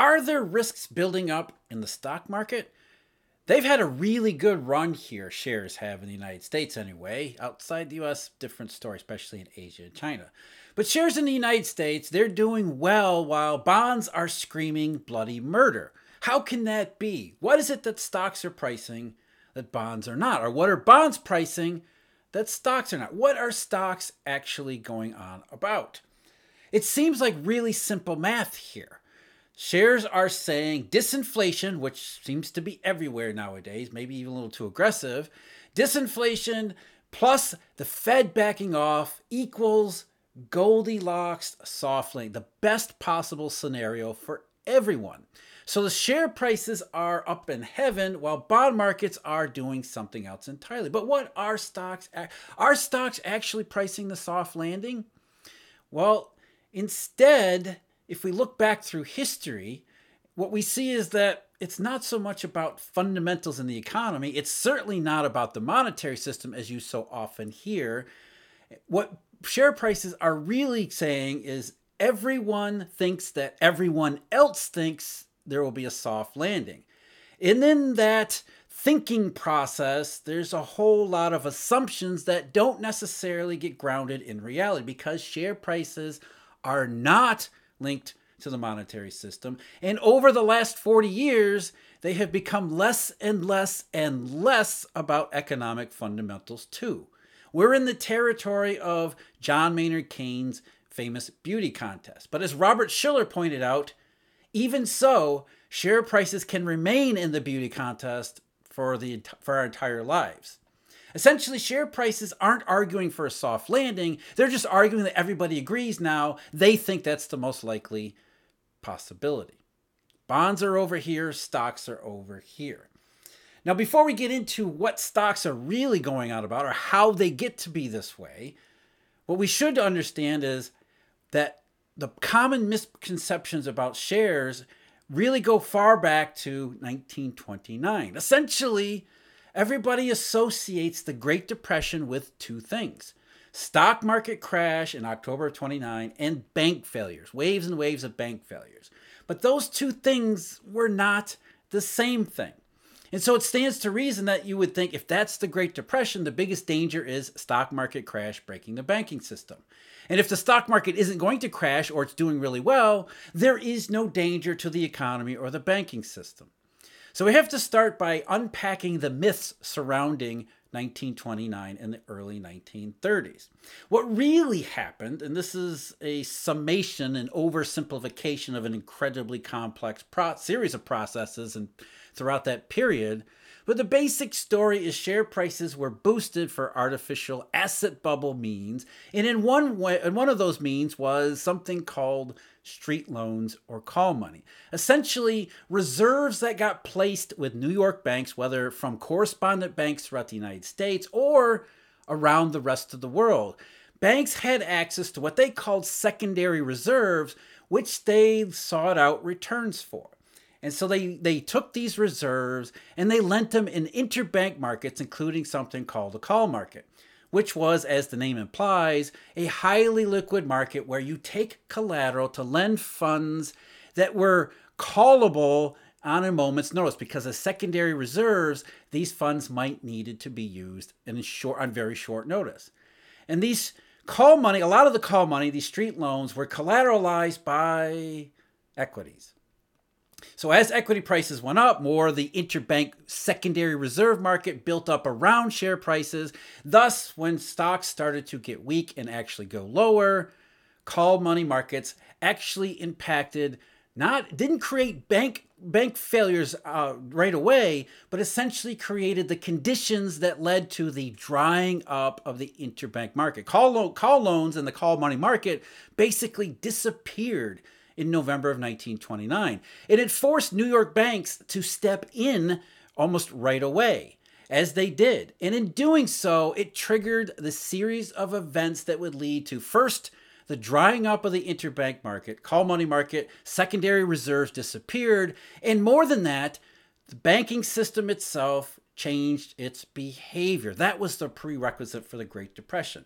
Are there risks building up in the stock market? They've had a really good run here, shares have in the United States anyway. Outside the US, different story, especially in Asia and China. But shares in the United States, they're doing well while bonds are screaming bloody murder. How can that be? What is it that stocks are pricing that bonds are not? Or what are bonds pricing that stocks are not? What are stocks actually going on about? It seems like really simple math here. Shares are saying disinflation, which seems to be everywhere nowadays, maybe even a little too aggressive. Disinflation plus the Fed backing off equals Goldilocks soft landing, the best possible scenario for everyone. So the share prices are up in heaven while bond markets are doing something else entirely. But what are stocks? Are stocks actually pricing the soft landing? Well, instead, if we look back through history, what we see is that it's not so much about fundamentals in the economy. It's certainly not about the monetary system, as you so often hear. What share prices are really saying is everyone thinks that everyone else thinks there will be a soft landing. And in that thinking process, there's a whole lot of assumptions that don't necessarily get grounded in reality because share prices are not linked to the monetary system. And over the last 40 years, they have become less and less and less about economic fundamentals, too. We're in the territory of John Maynard Keynes' famous beauty contest. But as Robert Shiller pointed out, even so, share prices can remain in the beauty contest for, the, for our entire lives. Essentially, share prices aren't arguing for a soft landing. They're just arguing that everybody agrees now. They think that's the most likely possibility. Bonds are over here, stocks are over here. Now, before we get into what stocks are really going on about or how they get to be this way, what we should understand is that the common misconceptions about shares really go far back to 1929. Essentially, everybody associates the Great Depression with two things stock market crash in October of 29 and bank failures, waves and waves of bank failures. But those two things were not the same thing. And so it stands to reason that you would think if that's the Great Depression, the biggest danger is stock market crash breaking the banking system. And if the stock market isn't going to crash or it's doing really well, there is no danger to the economy or the banking system. So we have to start by unpacking the myths surrounding 1929 and the early 1930s. What really happened, and this is a summation and oversimplification of an incredibly complex pro- series of processes and throughout that period. But the basic story is share prices were boosted for artificial asset bubble means, and in one way, and one of those means was something called street loans or call money. Essentially, reserves that got placed with New York banks, whether from correspondent banks throughout the United States or around the rest of the world. Banks had access to what they called secondary reserves, which they sought out returns for. And so they, they took these reserves and they lent them in interbank markets, including something called the call market, which was, as the name implies, a highly liquid market where you take collateral to lend funds that were callable on a moment's notice because as secondary reserves, these funds might needed to be used in short on very short notice. And these call money, a lot of the call money, these street loans were collateralized by equities. So as equity prices went up, more of the interbank secondary reserve market built up around share prices. Thus, when stocks started to get weak and actually go lower, call money markets actually impacted not didn't create bank bank failures uh, right away, but essentially created the conditions that led to the drying up of the interbank market. Call, lo- call loans and the call money market basically disappeared in November of 1929. It had forced New York banks to step in almost right away, as they did. And in doing so, it triggered the series of events that would lead to first, the drying up of the interbank market, call money market, secondary reserves disappeared, and more than that, the banking system itself changed its behavior. That was the prerequisite for the Great Depression.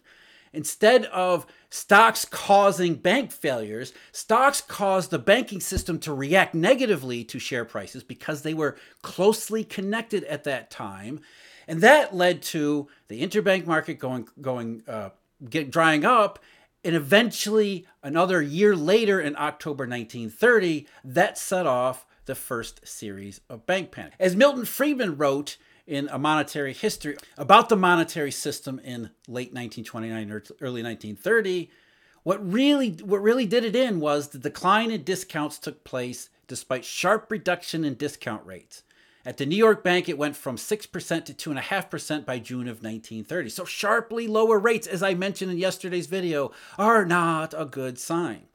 Instead of stocks causing bank failures, stocks caused the banking system to react negatively to share prices because they were closely connected at that time. And that led to the interbank market going, going, uh, get, drying up. And eventually, another year later in October 1930, that set off the first series of bank panic. As Milton Friedman wrote in A Monetary History about the monetary system in late 1929 or early 1930, what really what really did it in was the decline in discounts took place despite sharp reduction in discount rates. At the New York Bank, it went from 6% to 2.5% by June of 1930. So, sharply lower rates, as I mentioned in yesterday's video, are not a good sign.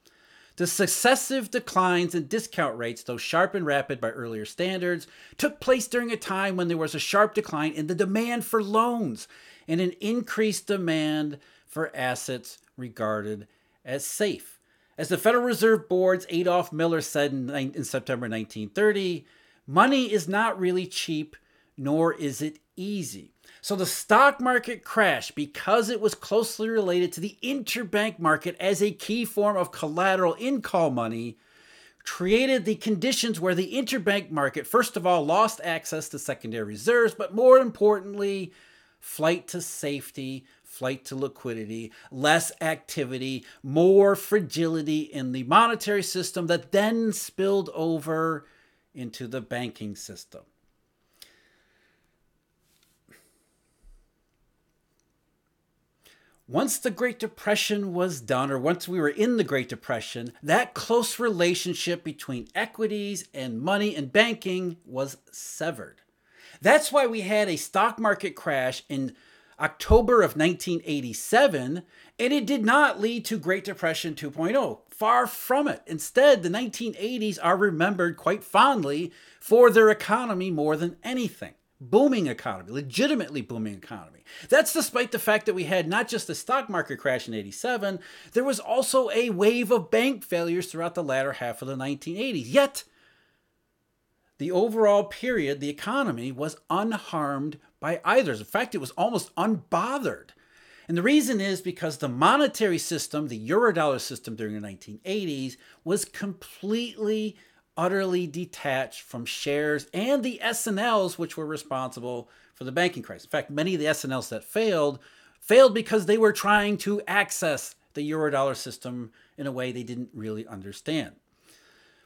The successive declines in discount rates, though sharp and rapid by earlier standards, took place during a time when there was a sharp decline in the demand for loans and an increased demand for assets regarded as safe. As the Federal Reserve Board's Adolf Miller said in, in September 1930, money is not really cheap, nor is it easy. So the stock market crashed because it was closely related to the interbank market as a key form of collateral in call money, created the conditions where the interbank market, first of all, lost access to secondary reserves, but more importantly, flight to safety, flight to liquidity, less activity, more fragility in the monetary system that then spilled over into the banking system. Once the Great Depression was done, or once we were in the Great Depression, that close relationship between equities and money and banking was severed. That's why we had a stock market crash in October of 1987, and it did not lead to Great Depression 2.0. Far from it. Instead, the 1980s are remembered quite fondly for their economy more than anything booming economy, legitimately booming economy. That's despite the fact that we had not just the stock market crash in 87, there was also a wave of bank failures throughout the latter half of the 1980s. Yet, the overall period, the economy was unharmed by either. In fact, it was almost unbothered. And the reason is because the monetary system, the eurodollar system during the 1980s, was completely utterly detached from shares and the S&Ls which were responsible for the banking crisis. In fact, many of the S&Ls that failed failed because they were trying to access the eurodollar system in a way they didn't really understand.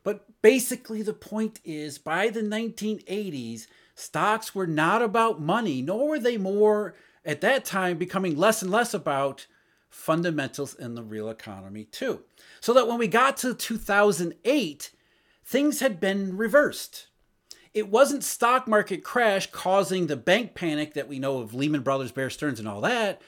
But basically the point is by the 1980s, stocks were not about money, nor were they more at that time becoming less and less about fundamentals in the real economy too. So that when we got to 2008, things had been reversed. It wasn't stock market crash causing the bank panic that we know of Lehman Brothers, Bear Stearns, and all that.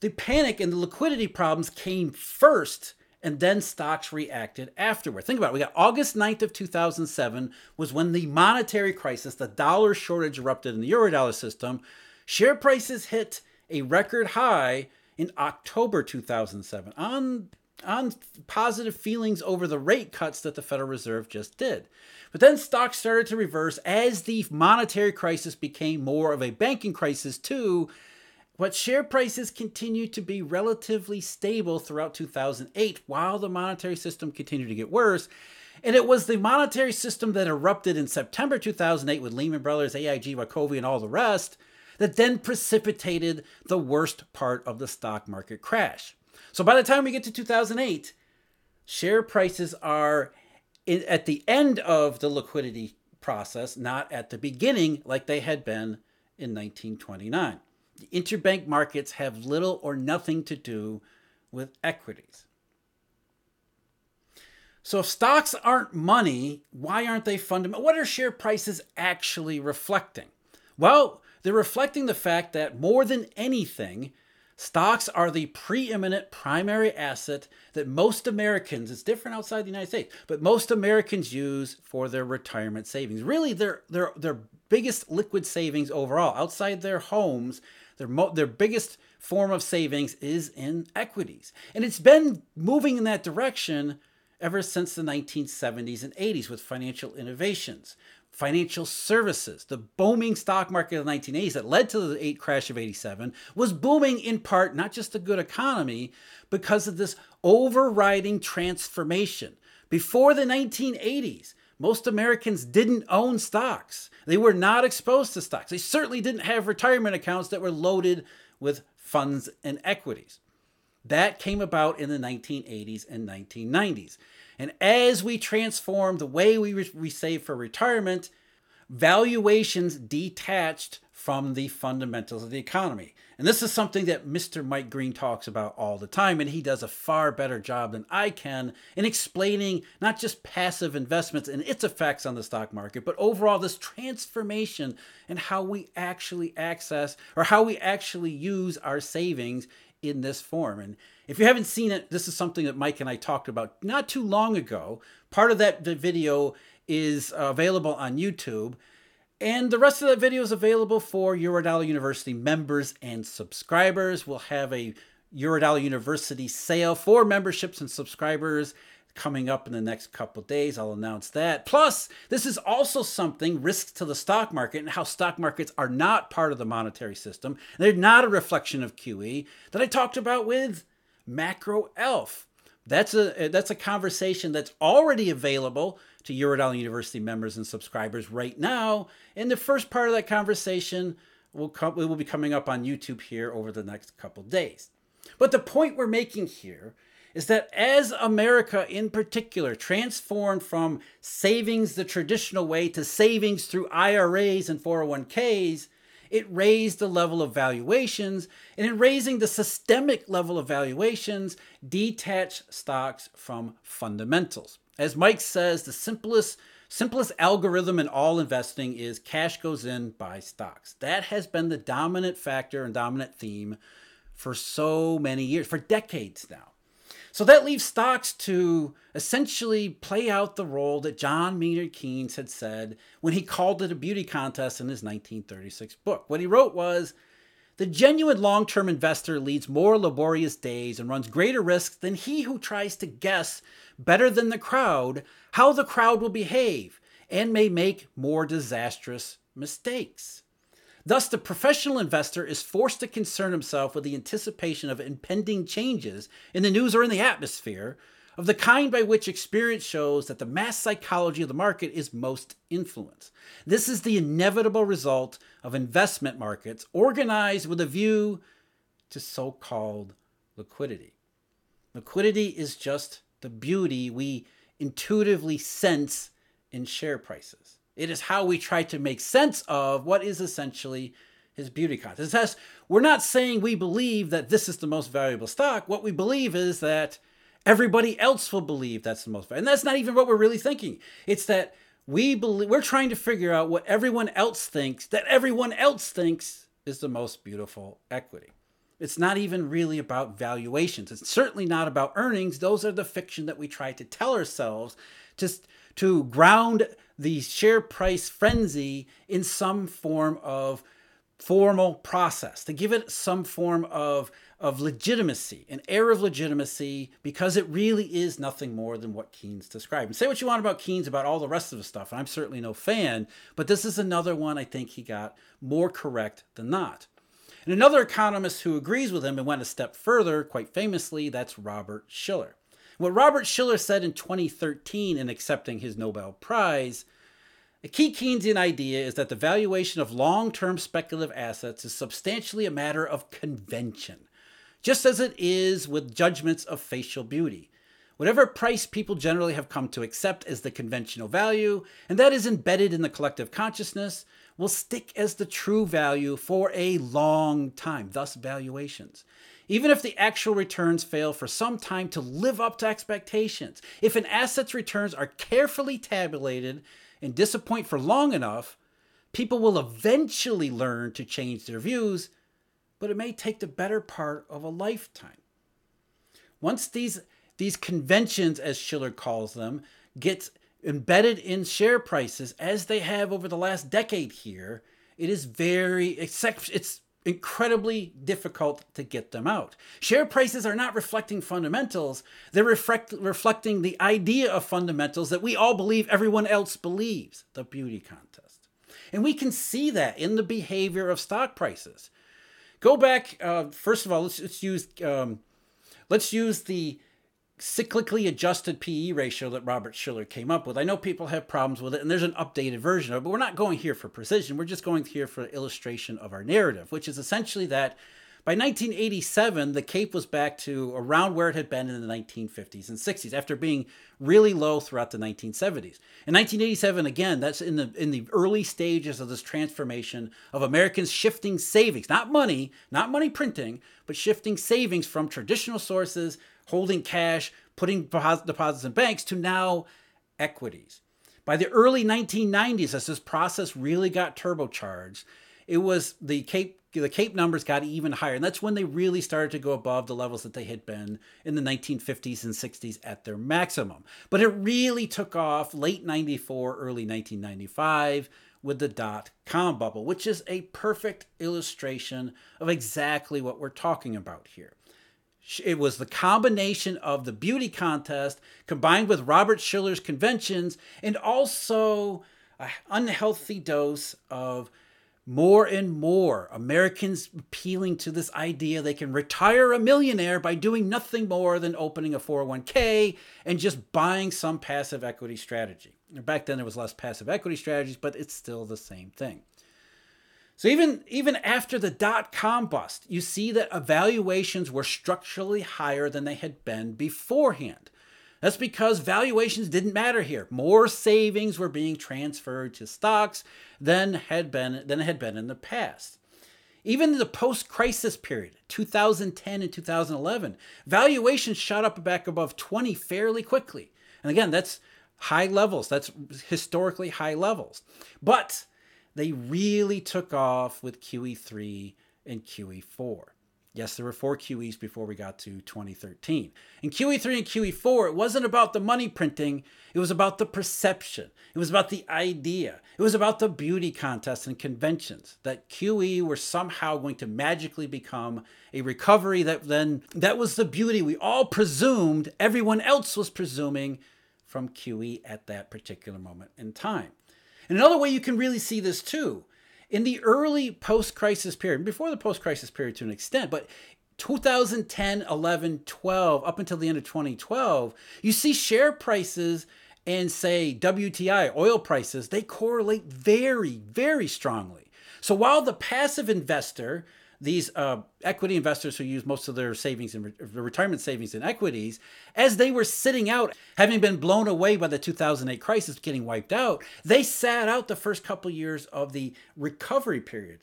The panic and the liquidity problems came first, and then stocks reacted afterward. Think about it. We got August 9th of 2007 was when the monetary crisis, the dollar shortage erupted in the eurodollar system. Share prices hit a record high in October 2007 on on positive feelings over the rate cuts that the Federal Reserve just did. But then stocks started to reverse as the monetary crisis became more of a banking crisis, too. But share prices continued to be relatively stable throughout 2008 while the monetary system continued to get worse. And it was the monetary system that erupted in September 2008 with Lehman Brothers, AIG, Wachovia, and all the rest that then precipitated the worst part of the stock market crash. So by the time we get to 2008, share prices are in, at the end of the liquidity process, not at the beginning like they had been in 1929. The interbank markets have little or nothing to do with equities. So if stocks aren't money, why aren't they fundamental? What are share prices actually reflecting? Well, they're reflecting the fact that more than anything, Stocks are the preeminent primary asset that most Americans, it's different outside the United States, but most Americans use for their retirement savings. Really, their, their, their biggest liquid savings overall, outside their homes, their, mo- their biggest form of savings is in equities. And it's been moving in that direction ever since the 1970s and 80s with financial innovations financial services. The booming stock market of the 1980s that led to the eight crash of 87 was booming in part not just a good economy because of this overriding transformation. Before the 1980s, most Americans didn't own stocks. They were not exposed to stocks. They certainly didn't have retirement accounts that were loaded with funds and equities. That came about in the 1980s and 1990s. And as we transform the way we, re- we save for retirement, valuations detached from the fundamentals of the economy. And this is something that Mr. Mike Green talks about all the time, and he does a far better job than I can in explaining not just passive investments and its effects on the stock market, but overall this transformation and how we actually access or how we actually use our savings in this form. And if you haven't seen it, this is something that Mike and I talked about not too long ago. Part of that video is available on YouTube. And the rest of that video is available for Eurodollar University members and subscribers. We'll have a Eurodollar University sale for memberships and subscribers coming up in the next couple days. I'll announce that. Plus, this is also something risks to the stock market and how stock markets are not part of the monetary system. They're not a reflection of QE that I talked about with Macro Alf. That's a eh, that's a conversation that's already available to Eurodollar University members and subscribers right now. And the first part of that conversation will come will be coming up on YouTube here over the next couple days. But the point we're making here is that as America in particular transformed from savings the traditional way to savings through IRAs and 401ks, it raised the level of valuations, and in raising the systemic level of valuations, detached stocks from fundamentals. As Mike says, the simplest simplest algorithm in all investing is cash goes in, buy stocks. That has been the dominant factor and dominant theme for so many years, for decades now. So that leaves stocks to essentially play out the role that John Maynard Keynes had said when he called it a beauty contest in his 1936 book. What he wrote was The genuine long term investor leads more laborious days and runs greater risks than he who tries to guess better than the crowd how the crowd will behave and may make more disastrous mistakes. Thus, the professional investor is forced to concern himself with the anticipation of impending changes in the news or in the atmosphere of the kind by which experience shows that the mass psychology of the market is most influenced. This is the inevitable result of investment markets organized with a view to so called liquidity. Liquidity is just the beauty we intuitively sense in share prices. It is how we try to make sense of what is essentially his beauty contest. We're not saying we believe that this is the most valuable stock. What we believe is that everybody else will believe that's the most valuable. And that's not even what we're really thinking. It's that we believe we're trying to figure out what everyone else thinks that everyone else thinks is the most beautiful equity. It's not even really about valuations. It's certainly not about earnings. Those are the fiction that we try to tell ourselves just to ground the share price frenzy in some form of formal process, to give it some form of, of legitimacy, an air of legitimacy, because it really is nothing more than what Keynes described. And say what you want about Keynes about all the rest of the stuff. I'm certainly no fan, but this is another one I think he got more correct than not. And another economist who agrees with him and went a step further, quite famously, that's Robert Shiller. What Robert Shiller said in 2013 in accepting his Nobel Prize a key Keynesian idea is that the valuation of long term speculative assets is substantially a matter of convention, just as it is with judgments of facial beauty. Whatever price people generally have come to accept as the conventional value, and that is embedded in the collective consciousness, will stick as the true value for a long time, thus, valuations even if the actual returns fail for some time to live up to expectations. If an asset's returns are carefully tabulated and disappoint for long enough, people will eventually learn to change their views, but it may take the better part of a lifetime. Once these these conventions, as Shiller calls them, get embedded in share prices, as they have over the last decade here, it is very it's incredibly difficult to get them out. Share prices are not reflecting fundamentals, they're reflect, reflecting the idea of fundamentals that we all believe everyone else believes the beauty contest. And we can see that in the behavior of stock prices. Go back, uh, first of all, let's, let's use. Um, let's use the cyclically adjusted PE ratio that Robert Shiller came up with. I know people have problems with it, and there's an updated version of it, but we're not going here for precision. We're just going here for illustration of our narrative, which is essentially that by 1987, the Cape was back to around where it had been in the 1950s and 60s after being really low throughout the 1970s. In 1987, again, that's in the in the early stages of this transformation of Americans shifting savings, not money, not money printing, but shifting savings from traditional sources holding cash, putting deposits in banks, to now equities. By the early 1990s, as this process really got turbocharged, it was the Cape the Cape numbers got even higher, and that's when they really started to go above the levels that they had been in the 1950s and 60s at their maximum. But it really took off late 94, early 1995 with the dot com bubble, which is a perfect illustration of exactly what we're talking about here. It was the combination of the beauty contest combined with Robert Shiller's conventions and also an unhealthy dose of more and more Americans appealing to this idea they can retire a millionaire by doing nothing more than opening a 401k and just buying some passive equity strategy. Back then, there was less passive equity strategies, but it's still the same thing. So even even after the dot com bust, you see that evaluations were structurally higher than they had been beforehand. That's because valuations didn't matter here. More savings were being transferred to stocks than had been than had been in the past. Even in the post-crisis period, 2010 and 2011, valuations shot up back above 20 fairly quickly. And again, that's high levels. That's historically high levels. But they really took off with QE3 and QE4. Yes, there were four QEs before we got to 2013. In QE3 and QE4, it wasn't about the money printing, it was about the perception. It was about the idea. It was about the beauty contests and conventions that QE were somehow going to magically become a recovery that then that was the beauty we all presumed everyone else was presuming from QE at that particular moment in time. And another way you can really see this too, in the early post crisis period, before the post crisis period to an extent, but 2010, 11, 12, up until the end of 2012, you see share prices and say WTI, oil prices, they correlate very, very strongly. So while the passive investor these uh, equity investors who use most of their savings and re- retirement savings in equities, as they were sitting out, having been blown away by the 2008 crisis, getting wiped out, they sat out the first couple years of the recovery period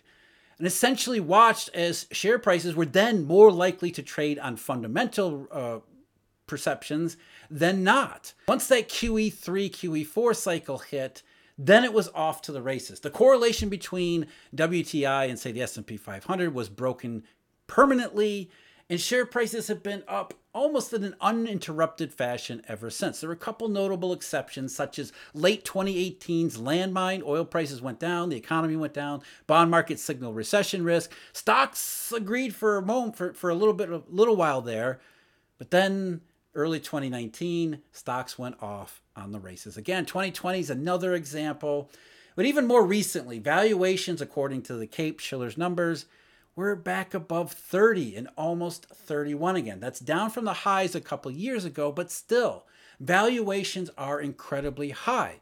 and essentially watched as share prices were then more likely to trade on fundamental uh, perceptions than not. Once that QE3, QE4 cycle hit, then it was off to the races. The correlation between WTI and say the S&P 500 was broken permanently and share prices have been up almost in an uninterrupted fashion ever since. There were a couple notable exceptions, such as late 2018's landmine. Oil prices went down, the economy went down, bond market signaled recession risk. Stocks agreed for a moment, for, for a little bit, a little while there, but then early 2019, stocks went off on the races. Again, 2020 is another example. But even more recently, valuations, according to the Cape Shiller's numbers, were back above 30 and almost 31 again. That's down from the highs a couple years ago, but still, valuations are incredibly high.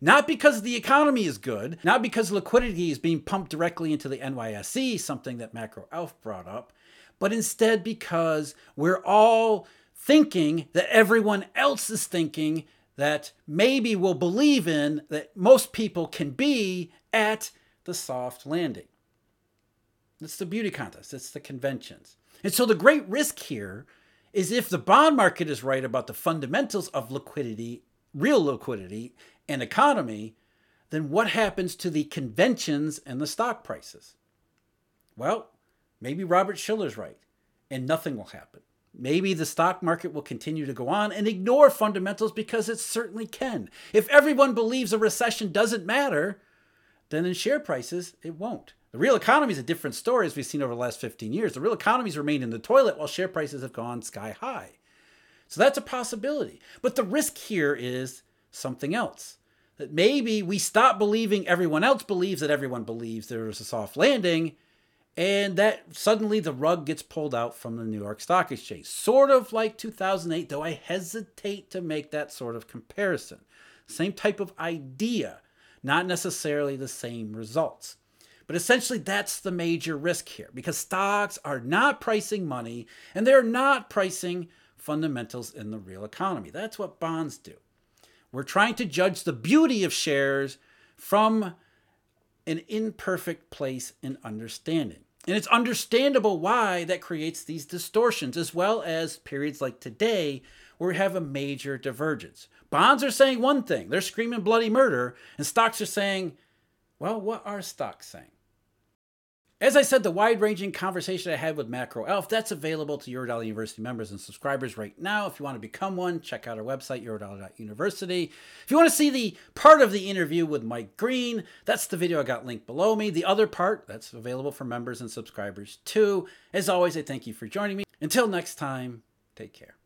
Not because the economy is good, not because liquidity is being pumped directly into the NYSE, something that Macro Alf brought up, but instead because we're all thinking that everyone else is thinking that maybe we'll believe in that most people can be at the soft landing. It's the beauty contest, it's the conventions. And so the great risk here is if the bond market is right about the fundamentals of liquidity, real liquidity, and economy, then what happens to the conventions and the stock prices? Well, maybe Robert Shiller's right, and nothing will happen. Maybe the stock market will continue to go on and ignore fundamentals because it certainly can. If everyone believes a recession doesn't matter, then in share prices, it won't. The real economy is a different story as we've seen over the last 15 years. The real economy's remained in the toilet while share prices have gone sky high. So that's a possibility. But the risk here is something else. That maybe we stop believing everyone else believes that everyone believes there is a soft landing, and that suddenly the rug gets pulled out from the New York Stock Exchange. Sort of like 2008, though I hesitate to make that sort of comparison. Same type of idea, not necessarily the same results. But essentially, that's the major risk here because stocks are not pricing money and they're not pricing fundamentals in the real economy. That's what bonds do. We're trying to judge the beauty of shares from an imperfect place in understanding. And it's understandable why that creates these distortions, as well as periods like today where we have a major divergence. Bonds are saying one thing, they're screaming bloody murder, and stocks are saying, well, what are stocks saying? As I said, the wide ranging conversation I had with Macro Alf, that's available to Eurodollar University members and subscribers right now. If you want to become one, check out our website, eurodollar.university. If you want to see the part of the interview with Mike Green, that's the video I got linked below me. The other part, that's available for members and subscribers too. As always, I thank you for joining me. Until next time, take care.